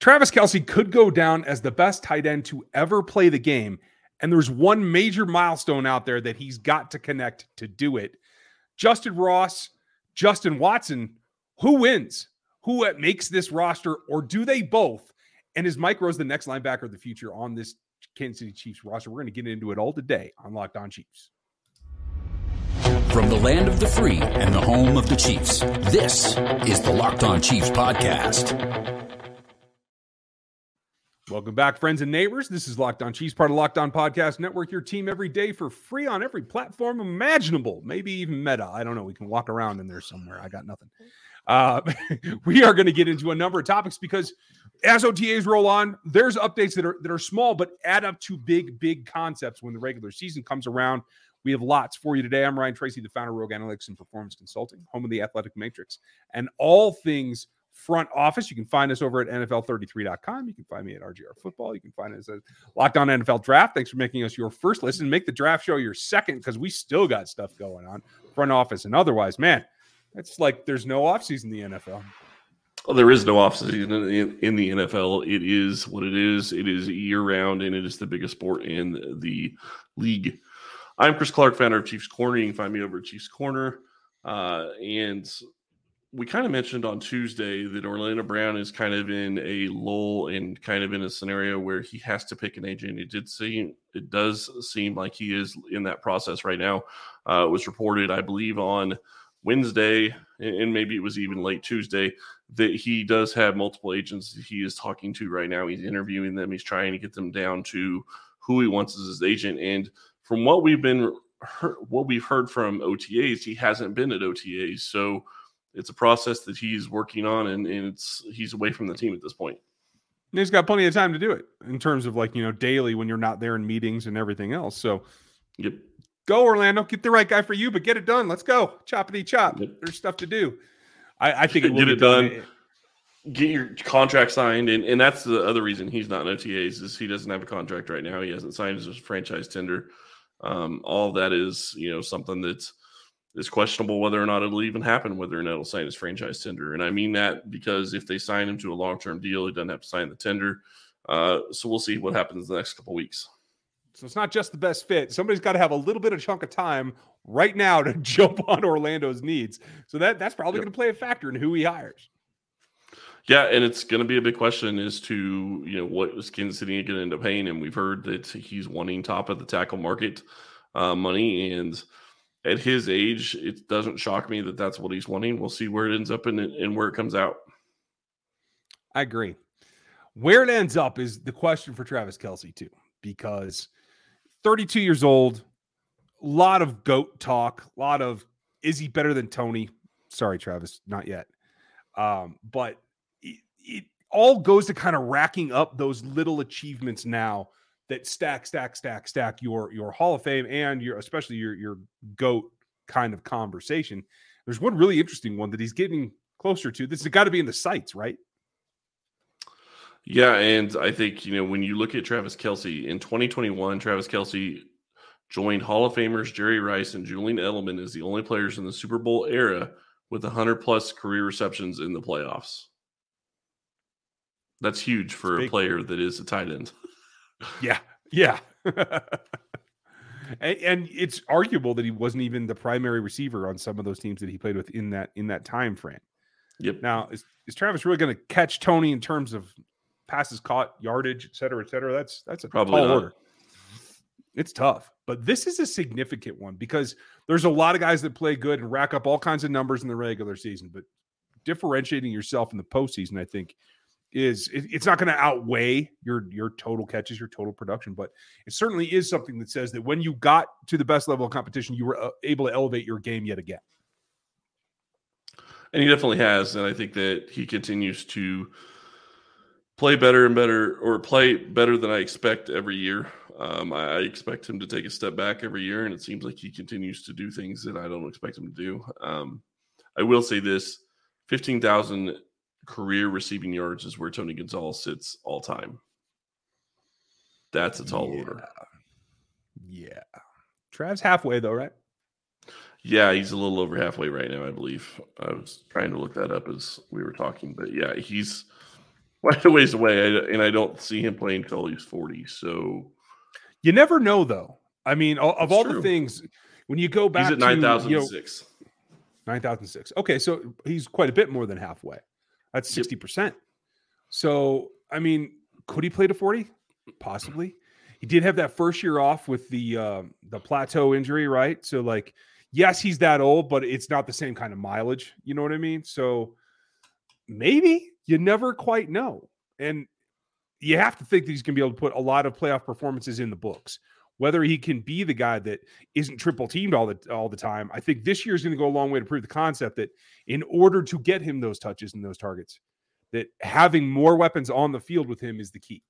Travis Kelce could go down as the best tight end to ever play the game. And there's one major milestone out there that he's got to connect to do it. Justin Ross, Justin Watson, who wins? Who uh, makes this roster, or do they both? And is Mike Rose the next linebacker of the future on this Kansas City Chiefs roster? We're going to get into it all today on Locked On Chiefs. From the land of the free and the home of the Chiefs, this is the Locked On Chiefs podcast. Welcome back, friends and neighbors. This is Locked On Chiefs, part of Locked On Podcast Network, your team every day for free on every platform imaginable, maybe even meta. I don't know. We can walk around in there somewhere. I got nothing. Uh, we are going to get into a number of topics because as OTAs roll on, there's updates that are that are small but add up to big, big concepts when the regular season comes around. We have lots for you today. I'm Ryan Tracy, the founder of Rogue Analytics and Performance Consulting, home of the Athletic Matrix, and all things front office. You can find us over at NFL33.com. You can find me at RGR Football. You can find us at Locked On NFL Draft. Thanks for making us your first listen. Make the draft show your second because we still got stuff going on front office and otherwise. Man, it's like there's no offseason in the NFL. Well, there is no offseason in, in the NFL. It is what it is. It is year round, and it is the biggest sport in the league. I'm Chris Clark, founder of Chiefs Corner. You can find me over at Chiefs Corner. Uh, and we kind of mentioned on Tuesday that Orlando Brown is kind of in a lull and kind of in a scenario where he has to pick an agent. It did seem it does seem like he is in that process right now. Uh, it was reported, I believe, on Wednesday, and maybe it was even late Tuesday, that he does have multiple agents he is talking to right now. He's interviewing them. He's trying to get them down to who he wants as his agent. And from what we've been what we've heard from OTAs, he hasn't been at OTAs. So it's a process that he's working on, and, and it's he's away from the team at this point. And he's got plenty of time to do it in terms of like you know daily when you're not there in meetings and everything else. So, yep. Go Orlando, get the right guy for you, but get it done. Let's go, choppity chop. Yep. There's stuff to do. I, I think it get it done. done. Get your contract signed, and, and that's the other reason he's not in OTAs is he doesn't have a contract right now. He hasn't signed his franchise tender. Um, all that is you know something that's it's questionable whether or not it'll even happen, whether or not he'll sign his franchise tender. And I mean that because if they sign him to a long term deal, he doesn't have to sign the tender. Uh, so we'll see what happens in the next couple weeks. So it's not just the best fit. Somebody's got to have a little bit of chunk of time right now to jump on Orlando's needs. So that that's probably yep. going to play a factor in who he hires. Yeah, and it's going to be a big question as to you know what is Kansas City going to end up paying him. We've heard that he's wanting top of the tackle market uh, money, and at his age, it doesn't shock me that that's what he's wanting. We'll see where it ends up and, and where it comes out. I agree. Where it ends up is the question for Travis Kelce, too, because 32 years old, a lot of goat talk, a lot of is he better than Tony? Sorry, Travis, not yet. Um, but it, it all goes to kind of racking up those little achievements now that stack, stack, stack, stack your your Hall of Fame and your especially your your goat kind of conversation. There's one really interesting one that he's getting closer to. This has got to be in the sights, right? Yeah, and I think you know when you look at Travis Kelce in 2021, Travis Kelce joined Hall of Famers Jerry Rice and Julian Edelman as the only players in the Super Bowl era with 100 plus career receptions in the playoffs. That's huge for a player that is a tight end. Yeah, yeah. and, and, it's arguable that he wasn't even the primary receiver on some of those teams that he played with in that in that time frame. Yep. Now, is, is Travis really going to catch Tony in terms of passes caught, yardage, et cetera, et cetera? That's that's a Probably tall not. order. It's tough, but this is a significant one because there's a lot of guys that play good and rack up all kinds of numbers in the regular season, but differentiating yourself in the postseason, I think, is it, it's not going to outweigh your your total catches, your total production, but it certainly is something that says that when you got to the best level of competition, you were uh, able to elevate your game yet again. And he definitely has, and I think that he continues to play better and better, or play better than I expect every year. Um, I, I, expect him to take a step back every year, and it seems like he continues to do things that I don't expect him to do. Um, I will say this: fifteen thousand career receiving yards is where Tony Gonzalez sits all time. That's a tall yeah. order. Yeah. Trav's halfway though, right? Yeah, he's a little over halfway right now, I believe. I was trying to look that up as we were talking, but yeah, he's quite a ways away, and I don't see him playing until he's 40. So you never know, though. I mean, of all true. the things, when you go back, he's at 9,006. You know, 9,006. Okay, so he's quite a bit more than halfway. That's 60%. Yep. So, I mean, could he play to 40? Possibly. He did have that first year off with the uh, the plateau injury, right? So, like, yes, he's that old, but it's not the same kind of mileage. You know what I mean? So, maybe you never quite know. And you have to think that he's going to be able to put a lot of playoff performances in the books. Whether he can be the guy that isn't triple teamed all the all the time, I think this year is going to go a long way to prove the concept that in order to get him those touches and those targets, that having more weapons on the field with him is the key.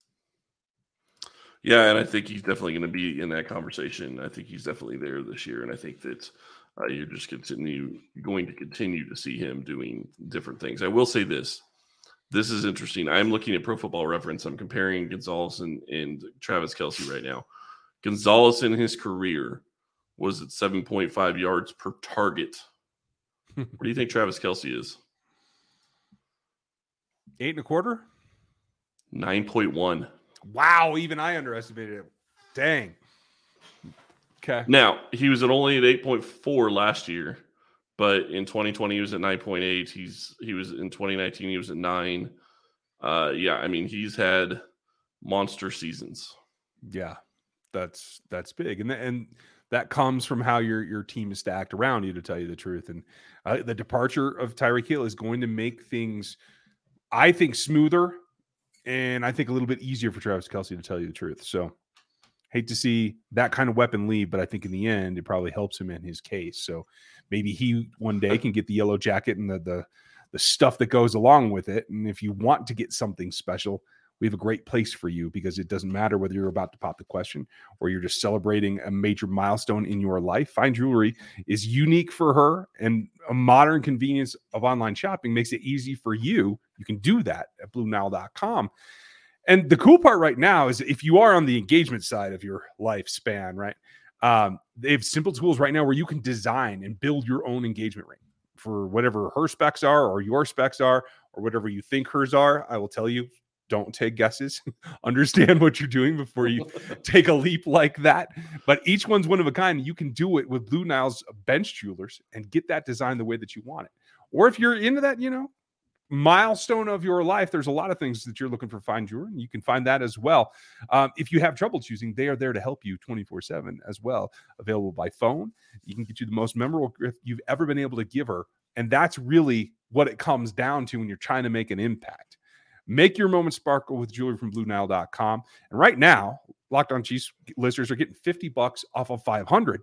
Yeah, and I think he's definitely going to be in that conversation. I think he's definitely there this year, and I think that uh, you're just continue going to continue to see him doing different things. I will say this: this is interesting. I'm looking at Pro Football Reference. I'm comparing Gonzalez and, and Travis Kelce right now. Gonzalez in his career was at 7.5 yards per target. what do you think Travis Kelce is? Eight and a quarter? 9.1. Wow, even I underestimated it. Dang. Okay. Now, he was at only at 8.4 last year, but in 2020 he was at 9.8. He's he was in 2019 he was at 9. Uh yeah, I mean, he's had monster seasons. Yeah. That's that's big. And and that comes from how your your team is stacked around you to tell you the truth and uh, the departure of Tyreek Hill is going to make things I think smoother and I think a little bit easier for Travis Kelce. to tell you the truth. So hate to see that kind of weapon leave, but I think in the end it probably helps him in his case. So maybe he one day can get the yellow jacket and the the the stuff that goes along with it. And if you want to get something special, we have a great place for you because it doesn't matter whether you're about to pop the question or you're just celebrating a major milestone in your life. Fine Jewelry is unique for her, and a modern convenience of online shopping makes it easy for you. You can do that at BlueNile.com. And the cool part right now is if you are on the engagement side of your lifespan, right? Um, they have simple tools right now where you can design and build your own engagement ring for whatever her specs are or your specs are or whatever you think hers are. I will tell you, don't take guesses. Understand what you're doing before you take a leap like that. But each one's one of a kind. You can do it with Blue Nile's bench jewelers and get that design the way that you want it. Or if you're into that, you know, milestone of your life, there's a lot of things that you're looking for fine jewelry, and you can find that as well. Um, if you have trouble choosing, they are there to help you 24 7 as well. Available by phone. You can get you the most memorable gift you've ever been able to give her. And that's really what it comes down to when you're trying to make an impact. Make your moment sparkle with jewelry from BlueNile.com. And right now, Locked On Chiefs listeners are getting 50 bucks off of 500.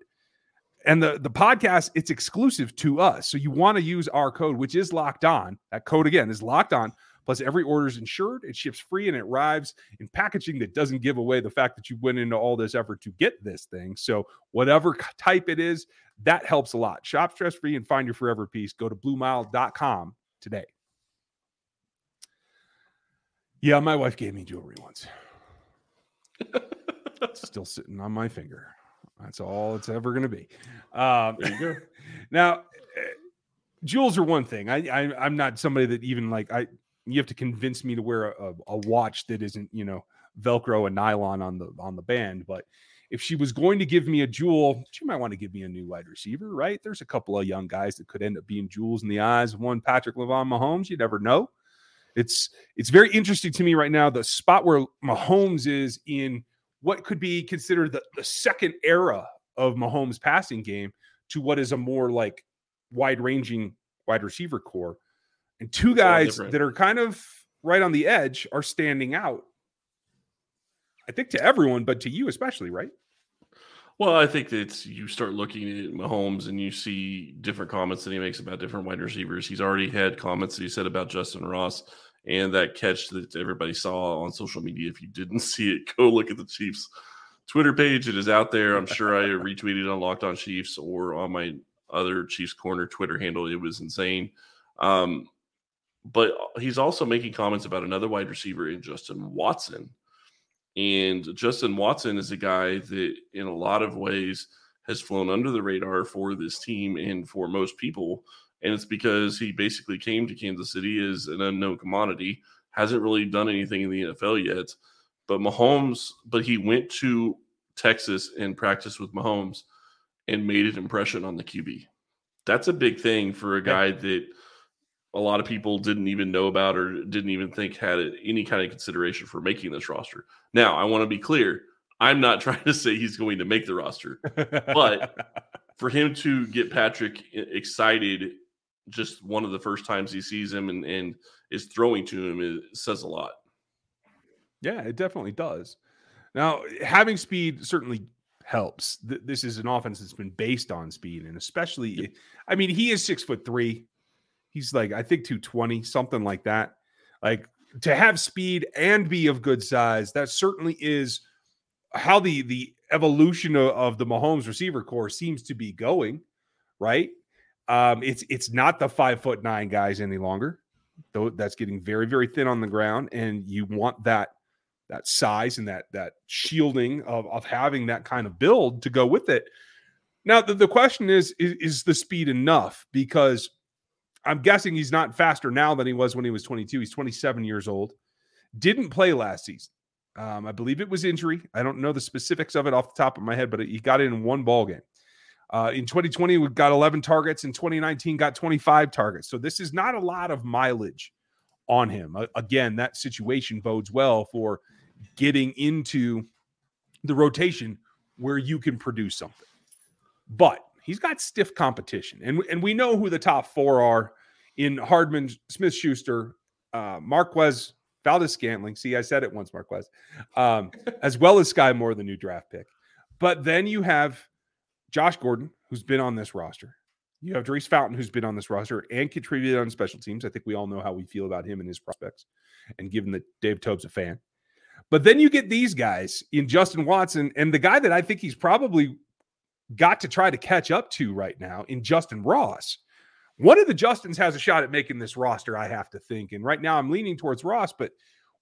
And the, the podcast, it's exclusive to us. So you want to use our code, which is locked on. That code again is locked on. Plus, every order is insured, it ships free, and it arrives in packaging that doesn't give away the fact that you went into all this effort to get this thing. So, whatever type it is, that helps a lot. Shop stress free and find your forever piece. Go to bluenile.com today. Yeah, my wife gave me jewelry once. Still sitting on my finger. That's all it's ever going to be. Um, there you go. now, eh, jewels are one thing. I, I am not somebody that even like I. You have to convince me to wear a, a watch that isn't you know Velcro and nylon on the on the band. But if she was going to give me a jewel, she might want to give me a new wide receiver, right? There's a couple of young guys that could end up being jewels in the eyes of one Patrick Lavon Mahomes. You never know. It's it's very interesting to me right now the spot where Mahomes is in what could be considered the, the second era of Mahomes' passing game to what is a more like wide ranging wide receiver core. And two guys that are kind of right on the edge are standing out. I think to everyone, but to you especially, right? Well, I think that you start looking at Mahomes and you see different comments that he makes about different wide receivers. He's already had comments that he said about Justin Ross and that catch that everybody saw on social media. If you didn't see it, go look at the Chiefs Twitter page. It is out there. I'm sure I retweeted on Locked On Chiefs or on my other Chiefs Corner Twitter handle. It was insane. Um, but he's also making comments about another wide receiver in Justin Watson. And Justin Watson is a guy that, in a lot of ways, has flown under the radar for this team and for most people and it's because he basically came to Kansas City as an unknown commodity, hasn't really done anything in the NFL yet. But Mahomes, but he went to Texas and practiced with Mahomes and made an impression on the QB. That's a big thing for a guy that a lot of people didn't even know about or didn't even think had any kind of consideration for making this roster. Now, I want to be clear. I'm not trying to say he's going to make the roster, but for him to get Patrick excited just one of the first times he sees him and, and is throwing to him it says a lot. Yeah, it definitely does. Now, having speed certainly helps. This is an offense that's been based on speed, and especially, I mean, he is six foot three. He's like, I think 220, something like that. Like to have speed and be of good size, that certainly is how the the evolution of, of the Mahomes receiver core seems to be going, right? Um, it's it's not the five foot nine guys any longer. Though that's getting very, very thin on the ground, and you want that that size and that that shielding of, of having that kind of build to go with it. Now the, the question is, is is the speed enough? Because I'm guessing he's not faster now than he was when he was 22. He's 27 years old. Didn't play last season. Um, I believe it was injury. I don't know the specifics of it off the top of my head, but he got it in one ball game. Uh, in 2020, we got 11 targets. In 2019, got 25 targets. So this is not a lot of mileage on him. Uh, again, that situation bodes well for getting into the rotation where you can produce something. But he's got stiff competition, and and we know who the top four are in Hardman, Smith, Schuster, uh, Marquez, Valdes, Scantling. See, I said it once, Marquez, um, as well as Skyy Moore, the new draft pick. But then you have Josh Gordon, who's been on this roster. You have Daurice Fountain, who's been on this roster and contributed on special teams. I think we all know how we feel about him and his prospects, and given that Dave Toub's a fan. But then you get these guys in Justin Watson, and the guy that I think he's probably got to try to catch up to right now in Justin Ross. One of the Justins has a shot at making this roster, I have to think. And right now I'm leaning towards Ross, but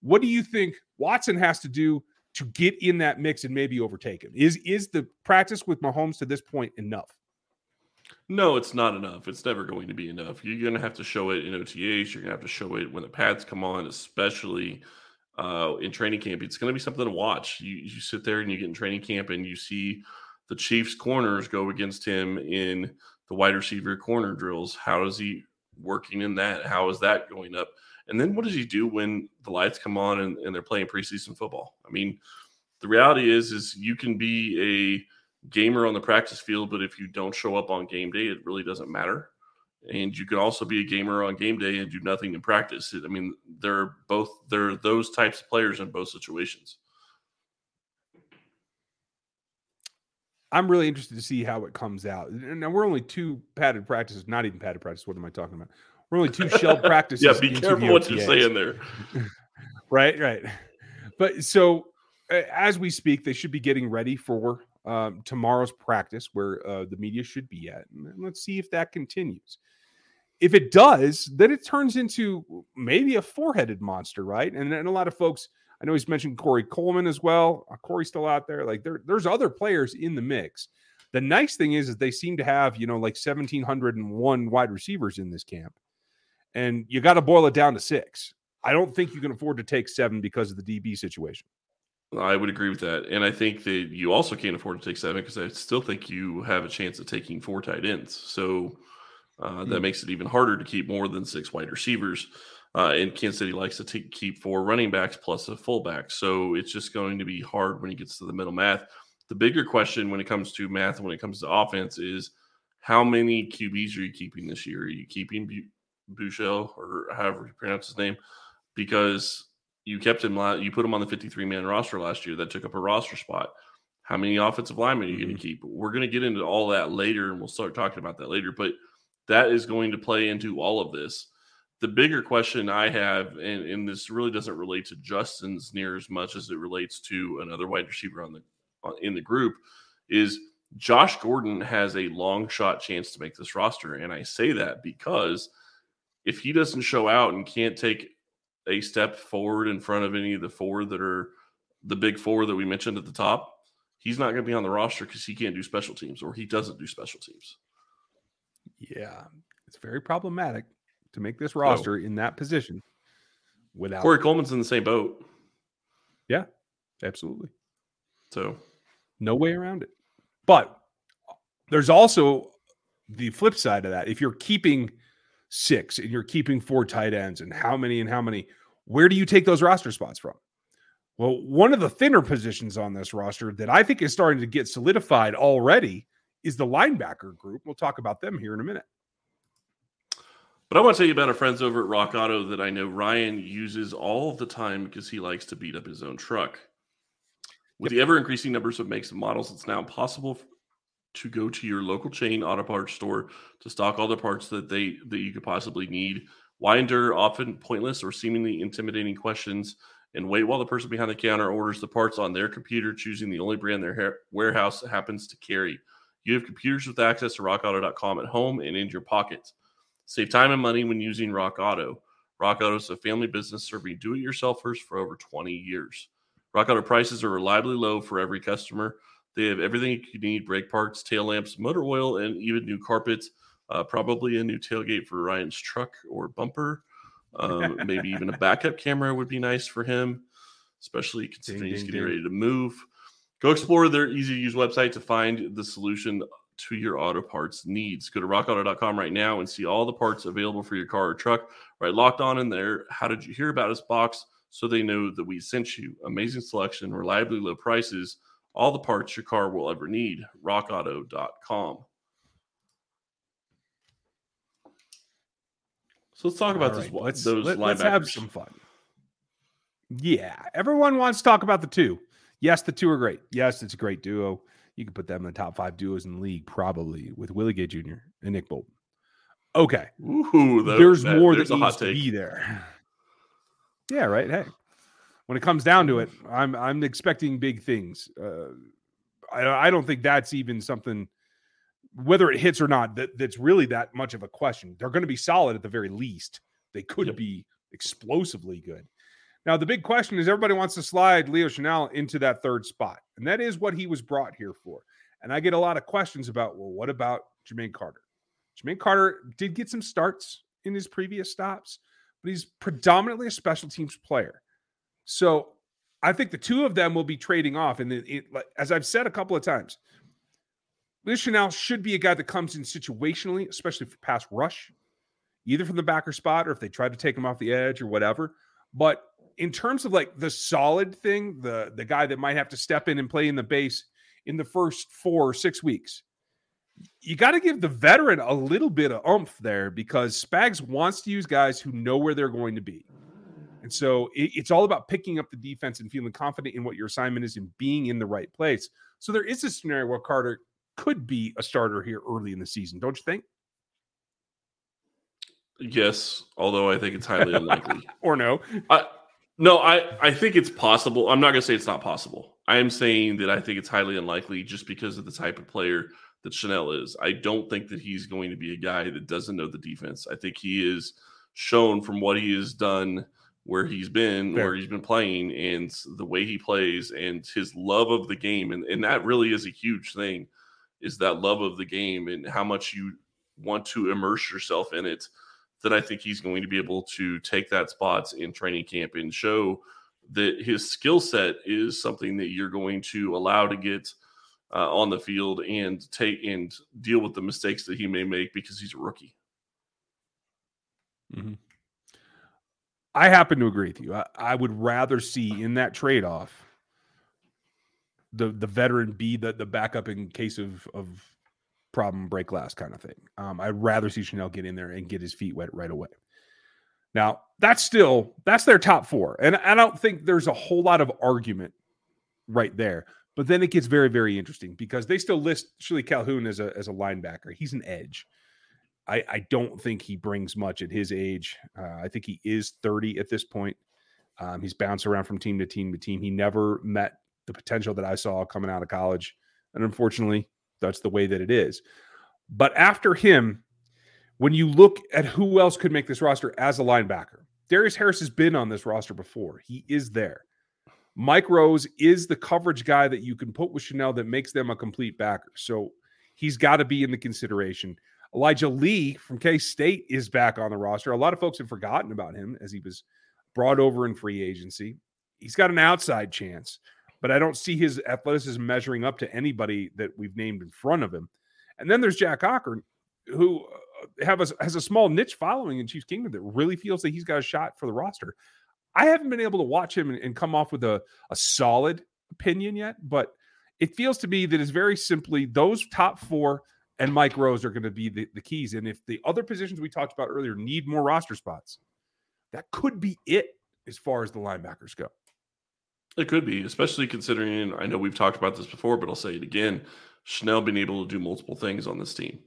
what do you think Watson has to do to get in that mix and maybe overtake him? Is is the practice with Mahomes to this point enough? No, it's not enough. It's never going to be enough. You're going to have to show it in OTAs. You're going to have to show it when the pads come on, especially uh, in training camp. It's going to be something to watch. You, you sit there and you get in training camp and you see the Chiefs corners go against him in the wide receiver corner drills. How is he working in that? How is that going up? And then what does he do when the lights come on and, and they're playing preseason football? I mean, the reality is is you can be a gamer on the practice field, but if you don't show up on game day, it really doesn't matter. And you can also be a gamer on game day and do nothing in practice. I mean, they're both they're those types of players in both situations. I'm really interested to see how it comes out. Now we're only two padded practices, not even padded practice. What am I talking about? We're only two shell practices. yeah, be careful what you're saying there. right, right. But so as we speak, they should be getting ready for um, tomorrow's practice, where uh, the media should be at. And let's see if that continues. If it does, then it turns into maybe a four-headed monster, right? And, and a lot of folks I know he's mentioned Corey Coleman as well. Uh, Corey's still out there. Like there, there's other players in the mix. The nice thing is, is they seem to have you know like 1,701 wide receivers in this camp, and you got to boil it down to six. I don't think you can afford to take seven because of the DB situation. I would agree with that, and I think that you also can't afford to take seven because I still think you have a chance of taking four tight ends. So uh, mm-hmm. that hmm. makes it even harder to keep more than six wide receivers. Uh, and Kansas City likes to take, keep four running backs plus a fullback. So it's just going to be hard when he gets to the middle math. The bigger question when it comes to math when it comes to offense is how many QBs are you keeping this year? Are you keeping Buechele or however you pronounce his name? Because you kept him, you put him on the 53 man roster last year that took up a roster spot. How many offensive linemen are you mm-hmm. going to keep? We're going to get into all that later and we'll start talking about that later. But that is going to play into all of this the bigger question I have, and, and, this really doesn't relate to Justin's near as much as it relates to another wide receiver on the in the group, is Josh Gordon has a long shot chance to make this roster, and I say that because if he doesn't show out and can't take a step forward in front of any of the four that are the big four that we mentioned at the top, he's not going to be on the roster because he can't do special teams or he doesn't do special teams. Yeah, it's very problematic to make this oh. roster no. in that position. without Corey Coleman's in the same boat. Yeah, absolutely So no way around it. But there's also the flip side of that. If you're keeping six and you're keeping four tight ends and how many and how many, where do you take those roster spots from? Well, one of the thinner positions on this roster that I think is starting to get solidified already is the linebacker group. We'll talk about them here in a minute. But I want to tell you about our friends over at Rock Auto that I know Ryan uses all the time because he likes to beat up his own truck. With the ever increasing numbers of makes and models, it's now possible to go to your local chain auto parts store to stock all the parts that they that you could possibly need. Why endure often pointless or seemingly intimidating questions and wait while the person behind the counter orders the parts on their computer, choosing the only brand their ha- warehouse happens to carry? You have computers with access to rockauto.com at home and in your pockets. Save time and money when using Rock Auto. Rock Auto is a family business serving do it yourselfers for over 20 years. Rock Auto prices are reliably low for every customer. They have everything you need brake parts, tail lamps, motor oil, and even new carpets. Uh, probably a new tailgate for Ryan's truck or bumper. Um, maybe even a backup camera would be nice for him, especially considering Ding, he's getting ding. ready to move. Go explore their easy to use website to find the solution to your auto parts needs. Go to rockauto.com right now and see all the parts available for your car or truck. Right, locked on in there. How did you hear about us box? So they know that we sent you. Amazing selection, reliably low prices, all the parts your car will ever need. Rockauto.com. So let's talk about All this. right, let's, those let, linebackers. us have some fun. Yeah, everyone wants to talk about the two. Yes, the two are great. Yes, it's a great duo. You can put them in the top five duos in the league, probably with Willie Gay Jr. and Nick Bolton. Okay, Ooh, there's that- more there's that a hot needs to be there. Yeah, right. Hey, when it comes down to it, I'm I'm expecting big things. Uh, I I don't think that's even something. Whether it hits or not, that, that's really that much of a question. They're going to be solid at the very least. They could Yep. be explosively good. Now, the big question is everybody wants to slide Leo Chenal into that third spot. And that is what he was brought here for. And I get a lot of questions about, well, what about Jermaine Carter? Jermaine Carter did get some starts in his previous stops, but he's predominantly a special teams player. So I think the two of them will be trading off. And it, it, as I've said a couple of times, Leo Chenal should be a guy that comes in situationally, especially for pass rush, either from the backer spot or if they try to take him off the edge or whatever. But in terms of like the solid thing, the the guy that might have to step in and play in the base in the first four or six weeks, you got to give the veteran a little bit of oomph there because Spags wants to use guys who know where they're going to be. And so it- it's all about picking up the defense and feeling confident in what your assignment is and being in the right place. So there is a scenario where Carter could be a starter here early in the season, don't you think? Yes, although I think it's highly unlikely. Or no? I, no, I, I think it's possible. I'm not going to say it's not possible. I am saying that I think it's highly unlikely just because of the type of player that Chenal is. I don't think that he's going to be a guy that doesn't know the defense. I think he is shown from what he has done, where he's been, Fair. where he's been playing, and the way he plays, and his love of the game, and, and that really is a huge thing, is that love of the game and how much you want to immerse yourself in it that I think he's going to be able to take that spots in training camp and show that his skill set is something that you're going to allow to get uh, on the field and take and deal with the mistakes that he may make because he's a rookie. Mm-hmm. I happen to agree with you. I, I would rather see in that trade off the the veteran be the the backup in case of of problem break glass kind of thing. Um, I'd rather see Chenal get in there and get his feet wet right away. Now that's still that's their top four, and I don't think there's a whole lot of argument right there. But then it gets very very interesting because they still list Shilique Calhoun as a as a linebacker. He's an edge. I, I don't think he brings much at his age. Uh, I think he is 30 at this point. Um, he's bounced around from team to team to team. He never met the potential that I saw coming out of college. And unfortunately, that's the way that it is. But after him, when you look at who else could make this roster as a linebacker, Darius Harris has been on this roster before. He is there. Mike Rose is the coverage guy that you can put with Chenal that makes them a complete backer. So he's got to be in the consideration. Elijah Lee from K State is back on the roster. A lot of folks have forgotten about him as he was brought over in free agency. He's got an outside chance, but I don't see his athleticism measuring up to anybody that we've named in front of him. And then there's Jack Cochrane, who uh, have a, has a small niche following in Chiefs Kingdom that really feels that he's got a shot for the roster. I haven't been able to watch him and, and come off with a, a solid opinion yet, but it feels to me that it's very simply those top four and Mike Rose are going to be the, the keys. And if the other positions we talked about earlier need more roster spots, that could be it as far as the linebackers go. It could be, especially considering I know we've talked about this before, but I'll say it again. Chenal being able to do multiple things on this team,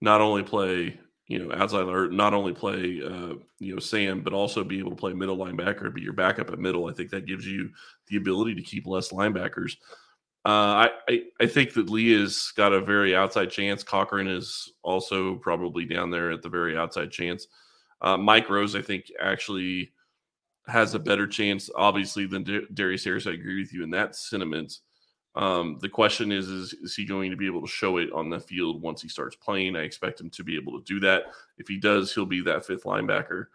not only play, you know, outside or not only play, uh, you know, Sam, but also be able to play middle linebacker, be your backup at middle. I think that gives you the ability to keep less linebackers. Uh, I, I, I think that Lee has got a very outside chance. Cochrane is also probably down there at the very outside chance. Uh, Mike Rose, I think, actually has a better chance, obviously, than D- Darius Harris. I agree with you in that sentiment. Um, the question is, is, is he going to be able to show it on the field once he starts playing? I expect him to be able to do that. If he does, he'll be that fifth linebacker.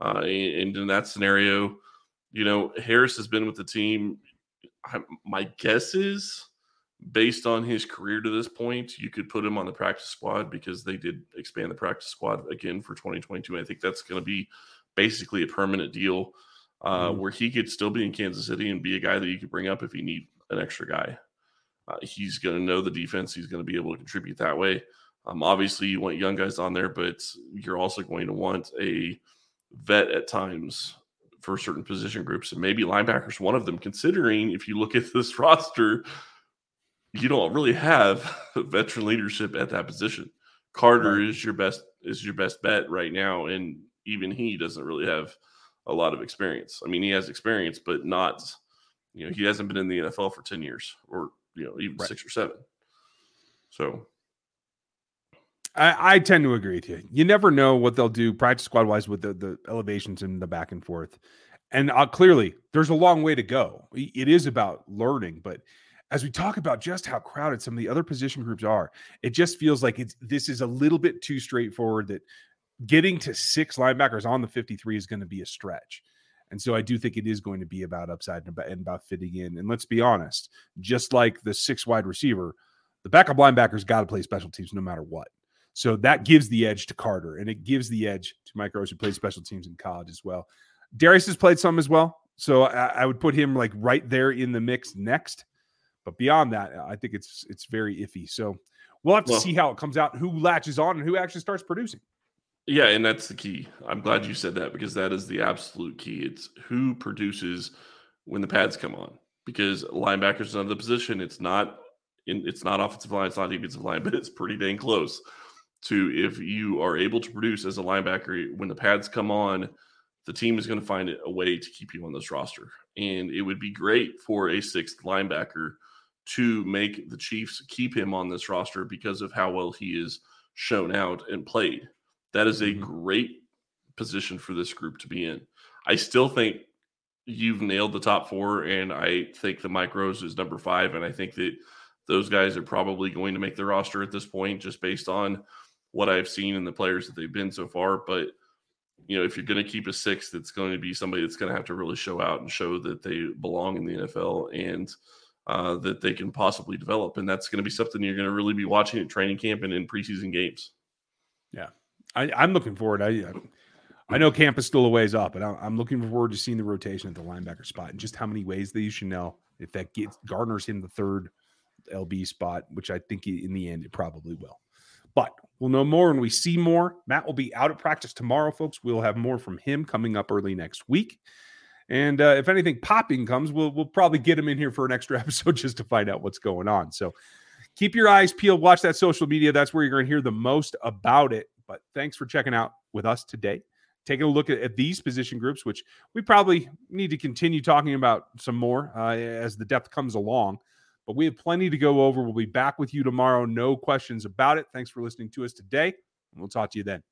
Uh, and in that scenario, you know, Harris has been with the team I, my guess is based on his career to this point, you could put him on the practice squad because they did expand the practice squad again for 2022. I think that's going to be basically a permanent deal uh, mm. where he could still be in Kansas City and be a guy that you could bring up if you need an extra guy. Uh, he's going to know the defense. He's going to be able to contribute that way. Um, obviously, you want young guys on there, but you're also going to want a vet at times for certain position groups, and maybe linebackers one of them. Considering if you look at this roster, you don't really have veteran leadership at that position. Carter right. is your best is your best bet right now, and even he doesn't really have a lot of experience. I mean, he has experience, but not you know he hasn't been in the NFL for ten years or you know even right. six or seven. So I, I, tend to agree with you. You never know what they'll do practice squad wise with the, the elevations and the back and forth. And uh, clearly, there's a long way to go. It is about learning, but as we talk about just how crowded some of the other position groups are, it just feels like it's this is a little bit too straightforward. That getting to six linebackers on the 53 is going to be a stretch. And so I do think it is going to be about upside and about, fitting in. And let's be honest, just like the six wide receiver, the backup linebackers got to play special teams no matter what. So that gives the edge to Carter, and it gives the edge to Mike Rose, who played special teams in college as well. Darius has played some as well, so I, I would put him like right there in the mix next. But beyond that, I think it's it's very iffy. So we'll have to well, see how it comes out, who latches on, and who actually starts producing. Yeah, and that's the key. I'm glad you said that because that is the absolute key. It's who produces when the pads come on. Because linebackers is another position. It's not in, it's not offensive line, it's not defensive line, but it's pretty dang close to if you are able to produce as a linebacker when the pads come on, the team is going to find a way to keep you on this roster. And it would be great for a sixth linebacker to make the Chiefs keep him on this roster because of how well he is shown out and played. That is a mm-hmm. great position for this group to be in. I still think you've nailed the top four, and I think the Mike Rose is number five, and I think that those guys are probably going to make the roster at this point, just based on what I've seen in the players that they've been so far. But you know, if you're going to keep a sixth, it's going to be somebody that's going to have to really show out and show that they belong in the NFL and uh, that they can possibly develop. And that's going to be something you're going to really be watching at training camp and in preseason games. Yeah, I, am looking forward. I I know camp is still a ways up, but I'm looking forward to seeing the rotation at the linebacker spot and just how many ways they should know if that gets Gardner's in the third LB spot, which I think in the end it probably will. But we'll know more when we see more. Matt will be out at practice tomorrow, folks. We'll have more from him coming up early next week. And uh, if anything popping comes, we'll we'll probably get him in here for an extra episode just to find out what's going on. So keep your eyes peeled. Watch that social media. That's where you're going to hear the most about it. But thanks for checking out with us today. Taking a look at, at these position groups, which we probably need to continue talking about some more uh, as the depth comes along. But we have plenty to go over. We'll be back with you tomorrow. No questions about it. Thanks for listening to us today, and we'll talk to you then.